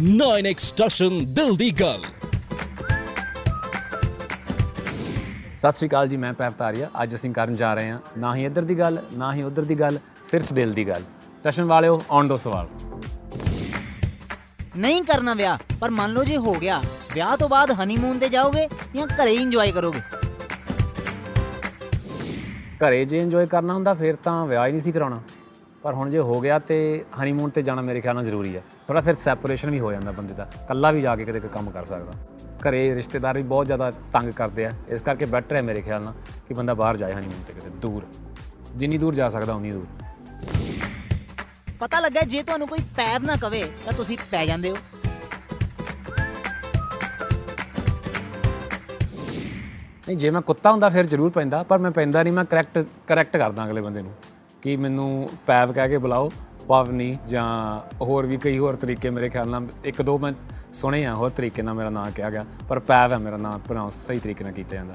9 extraction ਦਿਲ ਦੀ ਗੱਲ ਸਤਿ ਸ੍ਰੀ ਅਕਾਲ ਜੀ ਮੈਂ ਪੈਪ ਤਾਰੀਆ। ਅੱਜ ਅਸੀਂ ਕਰਨ ਜਾ ਰਹੇ ਹਾਂ ਨਾ ਹੀ ਇੱਧਰ ਦੀ ਗੱਲ ਨਾ ਹੀ ਉੱਧਰ ਦੀ ਗੱਲ ਸਿਰਫ ਦਿਲ ਦੀ ਗੱਲ। ਟਸ਼ਨ ਵਾਲਿਓ ਆਉਣ ਦੋ ਸਵਾਲ। ਨਹੀਂ ਕਰਨਾ ਵਿਆਹ ਪਰ ਮੰਨ ਲਓ ਜੇ ਹੋ ਗਿਆ ਵਿਆਹ ਤੋਂ ਬਾਅਦ ਹਨੀਮੂਨ ਤੇ ਜਾਓਗੇ ਜਾਂ ਘਰੇ ਹੀ ਇੰਜੋਏ ਕਰੋਗੇ? ਘਰੇ ਜੇ ਇੰਜੋਏ ਕਰਨਾ ਹੁੰਦਾ ਫਿਰ ਤਾਂ ਵਿਆਹ ਹੀ ਨਹੀਂ ਸੀ ਕਰਾਉਣਾ। ਪਰ ਹੁਣ ਜੇ ਹੋ ਗਿਆ ਤੇ ਹਨੀਮੂਨ ਤੇ ਜਾਣਾ ਮੇਰੇ ਖਿਆਲ ਨਾਲ ਜ਼ਰੂਰੀ ਹੈ ਥੋੜਾ ਫਿਰ ਸੈਪਰੇਸ਼ਨ ਵੀ ਹੋ ਜਾਂਦਾ ਬੰਦੇ ਦਾ। ਇਕੱਲਾ ਵੀ ਜਾ ਕੇ ਕਿਤੇ ਕੰਮ ਕਰ ਸਕਦਾ। ਘਰੇ ਰਿਸ਼ਤੇਦਾਰ ਵੀ ਬਹੁਤ ਜ਼ਿਆਦਾ ਤੰਗ ਕਰਦੇ ਆ। ਇਸ ਕਰਕੇ ਬੈਟਰ ਹੈ ਮੇਰੇ ਖਿਆਲ ਨਾਲ ਕਿ ਬੰਦਾ ਬਾਹਰ ਜਾਏ ਹਨੀਮੂਨ ਤੇ ਕਿਤੇ ਦੂਰ। ਜਿੰਨੀ ਦੂਰ ਜਾ ਸਕਦਾ ਉਨੀ ਦੂਰ। ਪਤਾ ਲੱਗਾ ਜੇ ਤੁਹਾਨੂੰ ਕੋਈ ਪੈਰ ਨਾ ਕਵੇ ਤਾਂ ਤੁਸੀਂ ਪੈ ਜਾਂਦੇ ਹੋ। ਨਹੀਂ ਜੇ ਮੈਂ ਕੁੱਤਾ ਹੁੰਦਾ ਫਿਰ ਜ਼ਰੂਰ ਪੈਂਦਾ ਪਰ ਮੈਂ ਪੈਂਦਾ ਨਹੀਂ ਮੈਂ ਕਰੈਕਟ ਕਰੈਕਟ ਕਰਦਾ ਅਗਲੇ ਬੰਦੇ ਨੂੰ। ਕਿ ਮੈਨੂੰ ਪੈਵ ਕਹਿ ਕੇ ਬੁਲਾਓ ਪਵਨੀ ਜਾਂ ਹੋਰ ਵੀ ਕਈ ਹੋਰ ਤਰੀਕੇ ਮੇਰੇ ਖਿਆਲ ਨਾਲ ਇੱਕ ਦੋ ਮੈਂ ਸੁਣੇ ਆ ਹੋਰ ਤਰੀਕੇ ਨਾਲ ਮੇਰਾ ਨਾਮ ਕਿਹਾ ਗਿਆ ਪਰ ਪੈਵ ਹੈ ਮੇਰਾ ਨਾਮ ਪ੍ਰੋਨਾਂਸ ਸਹੀ ਤਰੀਕੇ ਨਾਲ ਕੀਤਾ ਜਾਂਦਾ।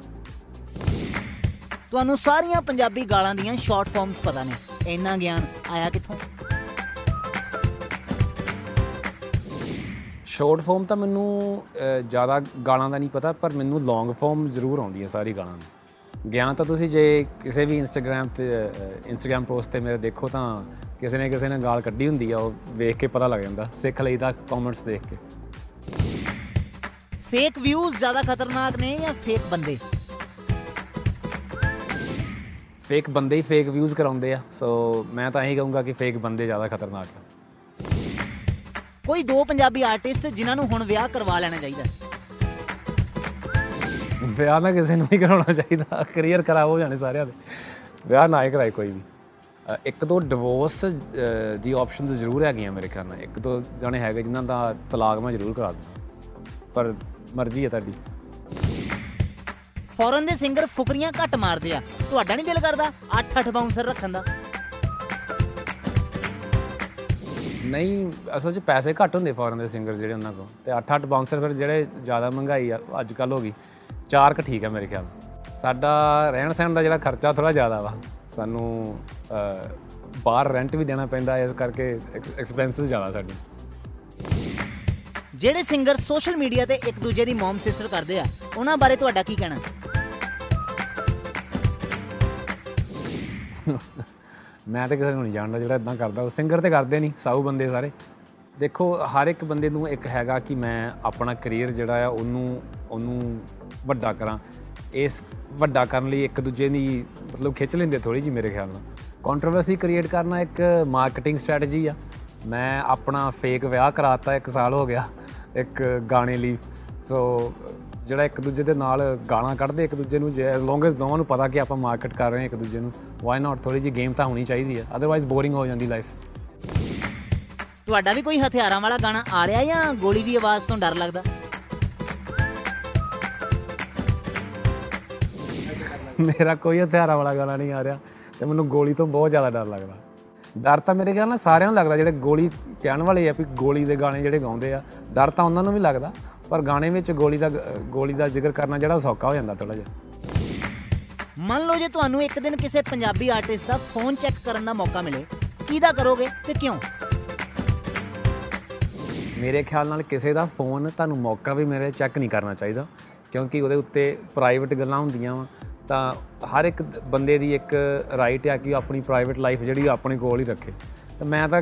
ਤੁਹਾਨੂੰ ਸਾਰੀਆਂ ਪੰਜਾਬੀ ਗਾਲਾਂ ਦੀਆਂ ਸ਼ਾਰਟ ਫਾਰਮਸ ਪਤਾ ਨੇ। ਇੰਨਾ ਗਿਆਨ ਆਇਆ ਕਿੱਥੋਂ? ਸ਼ਾਰਟ ਫਾਰਮ ਤਾਂ ਮੈਨੂੰ ਜ਼ਿਆਦਾ ਗਾਲਾਂ ਦਾ ਨਹੀਂ ਪਤਾ ਪਰ ਮੈਨੂੰ ਲੌਂਗ ਫਾਰਮ ਜ਼ਰੂਰ ਆਉਂਦੀ ਹੈ ਸਾਰੀ ਗਾਲਾਂ ਦੀ। ਗਿਆਨ ਤਾਂ ਤੁਸੀਂ ਜੇ ਕਿਸੇ ਵੀ ਇੰਸਟਾਗ੍ਰam ਤੇ ਇੰਸਟਾਗ੍ਰam ਪੋਸਟ ਤੇ ਮੇਰੇ ਦੇਖੋ ਤਾਂ ਕਿਸੇ ਨੇ ਕਿਸੇ ਨੇ ਗਾਲ ਕੱਢੀ ਹੁੰਦੀ ਆ ਉਹ ਵੇਖ ਕੇ ਪਤਾ ਲੱਗ ਜਾਂਦਾ ਸਿੱਖ ਲਈਦਾ ਕਮੈਂਟਸ ਦੇਖ ਕੇ। ਫੇਕ ਵਿਊਜ਼ ਜ਼ਿਆਦਾ ਖਤਰਨਾਕ ਨੇ ਜਾਂ ਫੇਕ ਬੰਦੇ? ਫੇਕ ਬੰਦੇ ਹੀ ਫੇਕ ਵਿਊਜ਼ ਕਰਾਉਂਦੇ ਆ ਸੋ ਮੈਂ ਤਾਂ ਇਹੀ ਕਹੂੰਗਾ ਕਿ ਫੇਕ ਬੰਦੇ ਜ਼ਿਆਦਾ ਖਤਰਨਾਕ ਆ। ਕੋਈ ਦੋ ਪੰਜਾਬੀ ਆਰਟਿਸਟ ਜਿਨ੍ਹਾਂ ਨੂੰ ਹੁਣ ਵਿਆਹ ਕਰਵਾ ਲੈਣਾ ਚਾਹੀਦਾ। ਵਿਆਹ ਨਾ ਕਿਸੇ ਨੂੰ ਨਹੀਂ ਕਰਾਉਣਾ ਚਾਹੀਦਾ। ਕੈਰੀਅਰ ਖਰਾਬ ਹੋ ਜਾਣੇ ਸਾਰਿਆਂ ਦੇ। ਵਿਆਹ ਨਾ ਹੀ ਕਰਾਏ ਕੋਈ ਵੀ। ਇੱਕ ਦੋ ਡਿਵੋਰਸ ਦੀ ਆਪਸ਼ਨਸ ਜ਼ਰੂਰ ਹੈਗੀਆਂ ਮੇਰੇ ਖਿਆਲ ਨਾਲ। ਇੱਕ ਦੋ ਜਾਣੇ ਹੈਗੇ ਜਿਨ੍ਹਾਂ ਦਾ ਤਲਾਕ ਮੈਂ ਜ਼ਰੂਰ ਕਰਾ ਦੂੰਗਾ ਪਰ ਮਰਜ਼ੀ ਹੈ ਤੁਹਾਡੀ। ਫੋਰਨ ਦੇ ਸਿੰਗਰ ਫੁਕਰੀਆਂ ਘੱਟ ਮਾਰਦੇ ਆ। ਤੁਹਾਡਾ ਨਹੀਂ ਦਿਲ ਕਰਦਾ 8-8 ਬਾਉਂਸਰ ਰੱਖਣ ਦਾ? ਨਹੀਂ ਅਸਲ 'ਚ ਪੈਸੇ ਘੱਟ ਹੁੰਦੇ ਫੋਰਨ ਦੇ ਸਿੰਗਰ ਜਿਹੜੇ ਉਹਨਾਂ ਕੋਲ। ਤੇ 8-8 ਬਾਉਂਸਰ ਫਿਰ ਜਿਹੜੇ ਜ਼ਿਆਦਾ ਮਹਿੰਗਾਈ ਆ ਅੱਜ ਕੱਲ ਹੋ ਗਈ। ਚਾਰ ਕ ਠੀਕ ਆ ਮੇਰੇ ਖਿਆਲ। ਸਾਡਾ ਰਹਿਣ ਸਹਿਣ ਦਾ ਜਿਹੜਾ ਖਰਚਾ ਥੋੜਾ ਜ਼ਿਆਦਾ ਵਾ। ਸਾਨੂੰ ਬਾਹਰ ਰੈਂਟ ਵੀ ਦੇਣਾ ਪੈਂਦਾ ਇਸ ਕਰਕੇ ਐਕਸਪੈਂਸਸ ਜ਼ਿਆਦਾ ਸਾਡੇ। ਜਿਹੜੇ ਸਿੰਗਰ ਸੋਸ਼ਲ ਮੀਡੀਆ ਤੇ ਇੱਕ ਦੂਜੇ ਦੀ ਮਮ ਸਿਸਟਰ ਕਰਦੇ ਆ ਉਹਨਾਂ ਬਾਰੇ ਤੁਹਾਡਾ ਕੀ ਕਹਿਣਾ? ਮੈਂ ਤਾਂ ਕਿਸੇ ਨੂੰ ਨਹੀਂ ਜਾਣਦਾ ਜਿਹੜਾ ਇਦਾਂ ਕਰਦਾ। ਉਹ ਸਿੰਗਰ ਤੇ ਕਰਦੇ ਨਹੀਂ ਸਾਊ ਬੰਦੇ ਸਾਰੇ। ਦੇਖੋ ਹਰ ਇੱਕ ਬੰਦੇ ਨੂੰ ਇੱਕ ਹੈਗਾ ਕਿ ਮੈਂ ਆਪਣਾ ਕੈਰੀਅਰ ਜਿਹੜਾ ਆ ਉਹਨੂੰ ਉਹਨੂੰ ਵੱਡਾ ਕਰਾਂ, ਇਸ ਵੱਡਾ ਕਰਨ ਲਈ ਇੱਕ ਦੂਜੇ ਦੀ ਮਤਲਬ ਖਿੱਚ ਲੈਂਦੇ ਥੋੜੀ ਜੀ ਮੇਰੇ ਖਿਆਲ ਨਾਲ। ਕੰਟਰੋਵਰਸੀ ਕ੍ਰੀਏਟ ਕਰਨਾ ਇੱਕ ਮਾਰਕੀਟਿੰਗ ਸਟ੍ਰੈਟਜੀ ਆ। ਮੈਂ ਆਪਣਾ ਫੇਕ ਵਿਆਹ ਕਰਾਤਾ ਇੱਕ ਸਾਲ ਹੋ ਗਿਆ, ਇੱਕ ਗਾਣੇ ਲਈ। ਸੋ ਜਿਹੜਾ ਇੱਕ ਦੂਜੇ ਦੇ ਨਾਲ ਗਾਣਾ ਕੱਢਦੇ ਇੱਕ ਦੂਜੇ ਨੂੰ, ਜੇ ਐਸ ਲੌਂਗ ਐਸ ਦੋਵਾਂ ਨੂੰ ਪਤਾ ਕਿ ਆਪਾਂ ਮਾਰਕੀਟ ਕਰ ਰਹੇ ਹਾਂ ਇੱਕ ਦੂਜੇ ਨੂੰ ਵਾਈ ਨਾਟ ਥੋੜੀ ਜੀ ਗੇਮ ਤਾਂ ਹੋਣੀ ਚਾਹੀਦੀ ਹੈ ਅਦਰਵਾਈਜ਼ ਬੋਰਿੰਗ ਹੋ ਜਾਂਦੀ ਲਾਈਫ ਤੁਹਾਡਾ ਵੀ ਕੋਈ ਹਥਿਆਰਾਂ ਵਾਲਾ ਗਾਣਾ ਆ ਰਿਹਾ ਜਾਂ ਗੋਲੀ ਦੀ ਆਵਾਜ਼ ਤੋਂ ਡਰ ਲੱਗਦਾ? ਮੇਰਾ ਕੋਈ ਹਥਿਆਰਾਂ ਵਾਲਾ ਗਾਣਾ ਨਹੀਂ ਆ ਰਿਹਾ ਤੇ ਮੈਨੂੰ ਗੋਲੀ ਤੋਂ ਬਹੁਤ ਜ਼ਿਆਦਾ ਡਰ ਲੱਗਦਾ। ਡਰ ਤਾਂ ਮੇਰੇ ਖਿਆਲ ਨਾਲ ਸਾਰਿਆਂ ਨੂੰ ਲੱਗਦਾ ਜਿਹੜੇ ਗੋਲੀ ਕਹਿਣ ਵਾਲੇ ਆ ਵੀ ਗੋਲੀ ਦੇ ਗਾਣੇ ਜਿਹੜੇ ਗਾਉਂਦੇ ਆ ਡਰ ਤਾਂ ਉਹਨਾਂ ਨੂੰ ਵੀ ਲੱਗਦਾ ਪਰ ਗਾਣੇ ਵਿੱਚ ਗੋਲੀ ਦਾ ਗੋਲੀ ਦਾ ਜ਼ਿਕਰ ਕਰਨਾ ਜਿਹੜਾ ਸੌਖਾ ਹੋ ਜਾਂਦਾ ਥੋੜਾ ਜਿਹਾ। ਮੰਨ ਲਓ ਜੇ ਤੁਹਾਨੂੰ ਇੱਕ ਦਿਨ ਕਿਸੇ ਪੰਜਾਬੀ ਆਰਟਿਸਟ ਦਾ ਫੋਨ ਚੈੱਕ ਕਰਨ ਦਾ ਮੌਕਾ ਮਿਲੇ ਕਿਹਦਾ ਕਰੋਗੇ ਤੇ ਕਿਉਂ? ਮੇਰੇ ਖਿਆਲ ਨਾਲ ਕਿਸੇ ਦਾ ਫੋਨ ਤੁਹਾਨੂੰ ਮੌਕਾ ਵੀ ਮੇਰੇ ਚੈੱਕ ਨਹੀਂ ਕਰਨਾ ਚਾਹੀਦਾ ਕਿਉਂਕਿ ਉਹਦੇ ਉੱਤੇ ਪ੍ਰਾਈਵੇਟ ਗੱਲਾਂ ਹੁੰਦੀਆਂ ਵਾ। ਤਾਂ ਹਰ ਇੱਕ ਬੰਦੇ ਦੀ ਇੱਕ ਰਾਈਟ ਆ ਕਿ ਉਹ ਆਪਣੀ ਪ੍ਰਾਈਵੇਟ ਲਾਈਫ ਜਿਹੜੀ ਆਪਣੇ ਕੋਲ ਹੀ ਰੱਖੇ। ਤਾਂ ਮੈਂ ਤਾਂ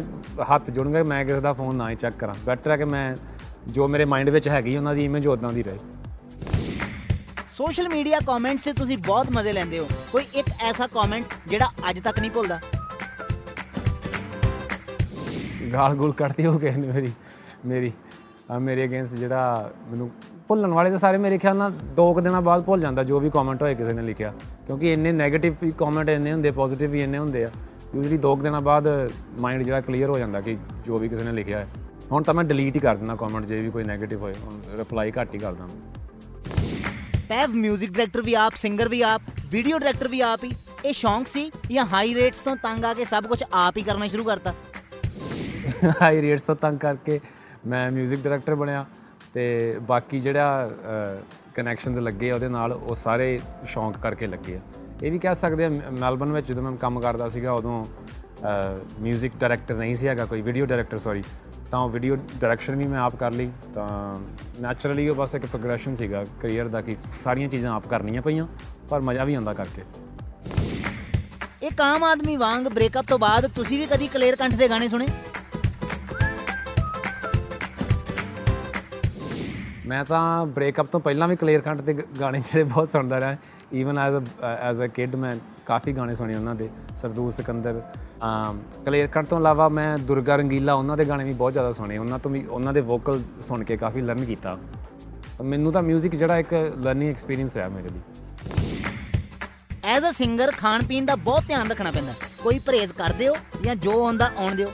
ਹੱਥ ਜੋੜੂੰਗਾ ਮੈਂ ਕਿਸੇ ਦਾ ਫੋਨ ਨਾ ਹੀ ਚੈੱਕ ਕਰਾਂ। ਬੈਟਰ ਹੈ ਕਿ ਮੈਂ ਜੋ ਮੇਰੇ ਮਾਈਂਡ ਵਿੱਚ ਹੈਗੀ ਉਹਨਾਂ ਦੀ ਇਮੇਜ ਉਦਾਂ ਦੀ ਰਹੇ। ਸੋਸ਼ਲ ਮੀਡੀਆ ਕਮੈਂਟਸ 'ਚ ਤੁਸੀਂ ਬਹੁਤ ਮਜ਼ੇ ਲੈਂਦੇ ਹੋ। ਕੋਈ ਇੱਕ ਐਸਾ ਕਮੈਂਟ ਜਿਹੜਾ ਅੱਜ ਤੱਕ ਨਹੀਂ ਭੁੱਲਦਾ? ਗਾਲ ਗੂਲ ਕੱਢਦੀ ਹੋ ਕਿਸੇ ਨੇ ਮੇਰੀ ਮੇਰੀ। ਮੇਰੇ ਅਗੇਂਸਟ ਜਿਹੜਾ ਮੈਨੂੰ ਭੁੱਲਣ ਵਾਲੇ ਤਾਂ ਸਾਰੇ ਮੇਰੇ ਖਿਆਲ ਨਾਲ ਦੋ ਕੁ ਦਿਨਾਂ ਬਾਅਦ ਭੁੱਲ ਜਾਂਦਾ ਜੋ ਵੀ ਕਮੈਂਟ ਹੋਏ ਕਿਸੇ ਨੇ ਲਿਖਿਆ। ਕਿਉਂਕਿ ਇੰਨੇ 네ਗੇਟਿਵ ਵੀ ਕਮੈਂਟ ਇੰਨੇ ਹੁੰਦੇ ਪੋਜ਼ਿਟਿਵ ਵੀ ਇੰਨੇ ਹੁੰਦੇ ਆ। ਯੂਜੂਲੀ ਦੋ ਕੁ ਦਿਨਾਂ ਬਾਅਦ ਮਾਈਂਡ ਜਿਹੜਾ ਕਲੀਅਰ ਹੋ ਜਾਂਦਾ ਕਿ ਜੋ ਵੀ ਕਿਸੇ ਨੇ ਲਿਖਿਆ ਹੈ। ਹੁਣ ਤਾਂ ਮੈਂ ਡਿਲੀਟ ਹੀ ਕਰ ਦਿੰਦਾ ਕਮੈਂਟ ਜੇ ਵੀ ਕੋਈ 네ਗੇਟਿਵ ਹੋਏ ਹੁਣ ਰਿਪਲਾਈ ਘੱਟ ਹੀ ਕਰਦਾ ਮੈਂ। ਪੈਵ 뮤직 ਡਾਇਰੈਕਟਰ ਵੀ ਆਪ ਸਿੰਗਰ ਵੀ ਆਪ ਵੀਡੀਓ ਡਾਇਰੈਕਟਰ ਵੀ ਆਪ ਹੀ। ਇਹ ਸ਼ੌਂਕ ਸੀ ਜਾਂ ਹਾਈ ਰੇਟਸ ਤੋਂ ਤੰਗ ਆ ਕੇ ਸਭ ਕੁਝ ਆਪ ਹੀ ਕਰਨਾ ਸ਼ੁਰੂ ਕਰਤਾ? ਹਾਈ ਰੇਟਸ ਤੋਂ ਤੰਗ ਕਰਕੇ ਮੈਂ 뮤직 ਡਾਇਰੈਕਟਰ ਬਣਿਆ ਤੇ ਬਾਕੀ ਜਿਹੜਾ ਕਨੈਕਸ਼ਨਸ ਲੱਗੇ ਆ ਉਹਦੇ ਨਾਲ ਉਹ ਸਾਰੇ ਸ਼ੌਂਕ ਕਰਕੇ ਲੱਗੇ ਆ ਇਹ ਵੀ ਕਹਿ ਸਕਦੇ ਆ ਮ- ਮੈਲਬਨ ਵਿੱਚ ਜਦੋਂ ਮੈਂ ਕੰਮ ਕਰਦਾ ਸੀਗਾ ਉਦੋਂ 뮤직 ਡਾਇਰੈਕਟਰ ਨਹੀਂ ਸੀ ਹੈਗਾ ਕੋਈ ਵੀਡੀਓ ਡਾਇਰੈਕਟਰ ਸੌਰੀ ਤਾਂ ਉਹ ਵੀਡੀਓ ਡਾਇਰੈਕਸ਼ਨ ਵੀ ਮੈਂ ਆਪ ਕਰ ਲਈ ਤਾਂ ਨੈਚੁਰਲੀ ਉਹ ਬਸ ਇੱਕ ਪ੍ਰੋਗਰੈਸ਼ਨ ਸੀਗਾ ਕੈਰੀਅਰ ਦਾ ਕਿ ਸਾਰੀਆਂ ਚੀਜ਼ਾਂ ਆਪ ਕਰਨੀਆਂ ਪਈਆਂ ਪਰ ਮਜ਼ਾ ਵੀ ਆਉਂਦਾ ਕਰਕੇ ਇੱਕ ਆਮ ਆਦਮੀ ਵਾਂਗ ਬ੍ਰੇਕਅਪ ਤੋਂ ਬਾਅਦ ਤੁਸੀਂ ਵੀ ਕਦੀ ਕਲੇਰ ਕੰਠ ਦੇ ਗਾਣੇ ਸੁਣੇ ਮੈਂ ਤਾਂ ਬ੍ਰੇਕਅਪ ਤੋਂ ਪਹਿਲਾਂ ਵੀ ਕਲੀਅਰ ਕੰਟ ਦੇ ਗ- ਗਾਣੇ ਜਿਹੜੇ ਬਹੁਤ ਸੁਣਦਾ ਰਿਹਾ। Even as a as a kid ਮੈਂ ਕਾਫੀ ਗਾਣੇ ਸੁਣੇ ਉਹਨਾਂ ਦੇ, ਸਰਦੂਲ, ਸਿਕੰਦਰ। ਕਲੀਅਰ ਕੰਟ ਤੋਂ ਇਲਾਵਾ ਮੈਂ ਦੁਰਗਾ ਰੰਗੀਲਾ, ਉਹਨਾਂ ਦੇ ਗਾਣੇ ਵੀ ਬਹੁਤ ਜ਼ਿਆਦਾ ਸੁਣੇ। ਉਹਨਾਂ ਤੋਂ ਵੀ, ਉਹਨਾਂ ਦੇ ਵੋਕਲ ਸੁਣ ਕੇ ਕਾਫੀ ਲਰਨ ਕੀਤਾ। ਤਾਂ ਮੈਨੂੰ ਤਾਂ 뮤직 ਜਿਹੜਾ ਇੱਕ ਲਰਨਿੰਗ ਐਕਸਪੀਰੀਅੰਸ ਹੈ ਮੇਰੇ ਲਈ। ਐਜ਼ ਅ ਸਿੰਗਰ ਖਾਣ ਪੀਣ ਦਾ ਬਹੁਤ ਧਿਆਨ ਰੱਖਣਾ ਪੈਂਦਾ। ਕੋਈ ਪਰਹੇਜ਼ ਕਰਦੇ ਹੋ ਜਾਂ ਜੋ ਆਉਂਦਾ, ਆਉਣ ਦਿਓ।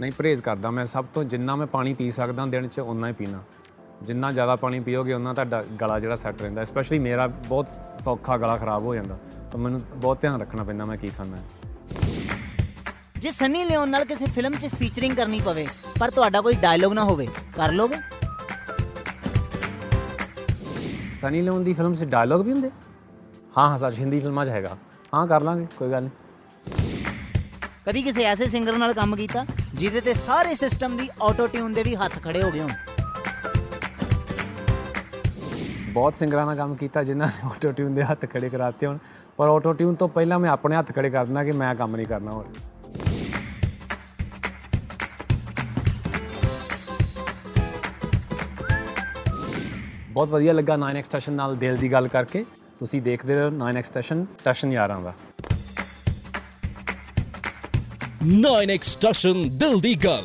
ਨਹੀਂ ਪਰਹੇਜ਼ ਕਰਦਾ ਮੈਂ। ਸਭ ਤੋਂ ਜਿੰਨਾ ਮੈਂ ਪਾਣੀ ਪੀ ਸਕਦਾ ਦਿਨ 'ਚ ਉਨਾ ਹੀ ਪੀਣਾ ਜਿੰਨਾ ਜ਼ਿਆਦਾ ਪਾਣੀ ਪੀਓਗੇ ਉਨਾ ਤੁਹਾਡਾ ਗਲਾ ਜਿਹੜਾ ਸੈੱਟ ਰਹਿੰਦਾ। ਸਪੈਸ਼ਲੀ ਮੇਰਾ ਬਹੁਤ ਸੌਖਾ ਗਲਾ ਖਰਾਬ ਹੋ ਜਾਂਦਾ। ਸੋ ਮੈਨੂੰ ਬਹੁਤ ਧਿਆਨ ਰੱਖਣਾ ਪੈਂਦਾ ਮੈਂ ਕੀ ਖਾਂਦਾ। ਜੇ ਸੰਨੀ ਲਿਓਨ ਨਾਲ ਕਿਸੇ ਫਿਲਮ 'ਚ ਫੀਚਰਿੰਗ ਕਰਨੀ ਪਵੇ ਪਰ ਤੁਹਾਡਾ ਕੋਈ ਡਾਇਲੋਗ ਨਾ ਹੋਵੇ ਕਰ ਲੋਗੇ? ਸਨੀ ਲਿਓਨ ਦੀ ਫਿਲਮ 'ਚ ਡਾਇਲੌਗ ਵੀ ਹੁੰਦੇ? ਹਾਂ ਹਾਂ ਸੱਚ ਹਿੰਦੀ ਫਿਲਮਾਂ 'ਚ ਹੈਗਾ। ਹਾਂ ਕਰ ਲਾਂਗੇ ਕੋਈ ਗੱਲ ਨਹੀਂ। ਕਦੀ ਕਿਸੇ ਐਸੇ ਸਿੰਗਰ ਨਾਲ ਕੰਮ ਕੀਤਾ? ਜਿਹਦੇ ਤੇ ਸਾਰੇ ਸਿਸਟਮ ਦੀ ਆਟੋ ਟਿਊਨ ਦੇ ਵੀ ਹੱਥ ਖੜੇ ਹੋ ਗਏ ਹੋਣ। ਬਹੁਤ ਸਿੰਗਰਾਂ ਨਾਲ ਕੰਮ ਕੀਤਾ ਜਿਨ੍ਹਾਂ ਨੇ ਆਟੋ ਟਿਊਨ ਦੇ ਹੱਥ ਖੜੇ ਕਰਾਤੇ ਹੋਣ। ਪਰ ਆਟੋ ਟਿਊਨ ਤੋਂ ਪਹਿਲਾਂ ਮੈਂ ਆਪਣੇ ਹੱਥ ਖੜੇ ਕਰ ਦਿੰਦਾ ਕਿ ਮੈਂ ਕੰਮ ਨਹੀਂ ਕਰਨਾ ਹੋਰ। ਬਹੁਤ ਵਧੀਆ ਲੱਗਾ 9x ਸਟੇਸ਼ਨ ਨਾਲ ਦਿਲ ਦੀ ਗੱਲ ਕਰਕੇ। ਤੁਸੀਂ ਦੇਖਦੇ ਰਹੋ 9x ਸਟੇਸ਼ਨ ਸਟੇਸ਼ਨ ਯਾਰਾਂ ਦਾ। 9x ਸਟੇਸ਼ਨ ਦਿਲ ਦੀ ਗੱਲ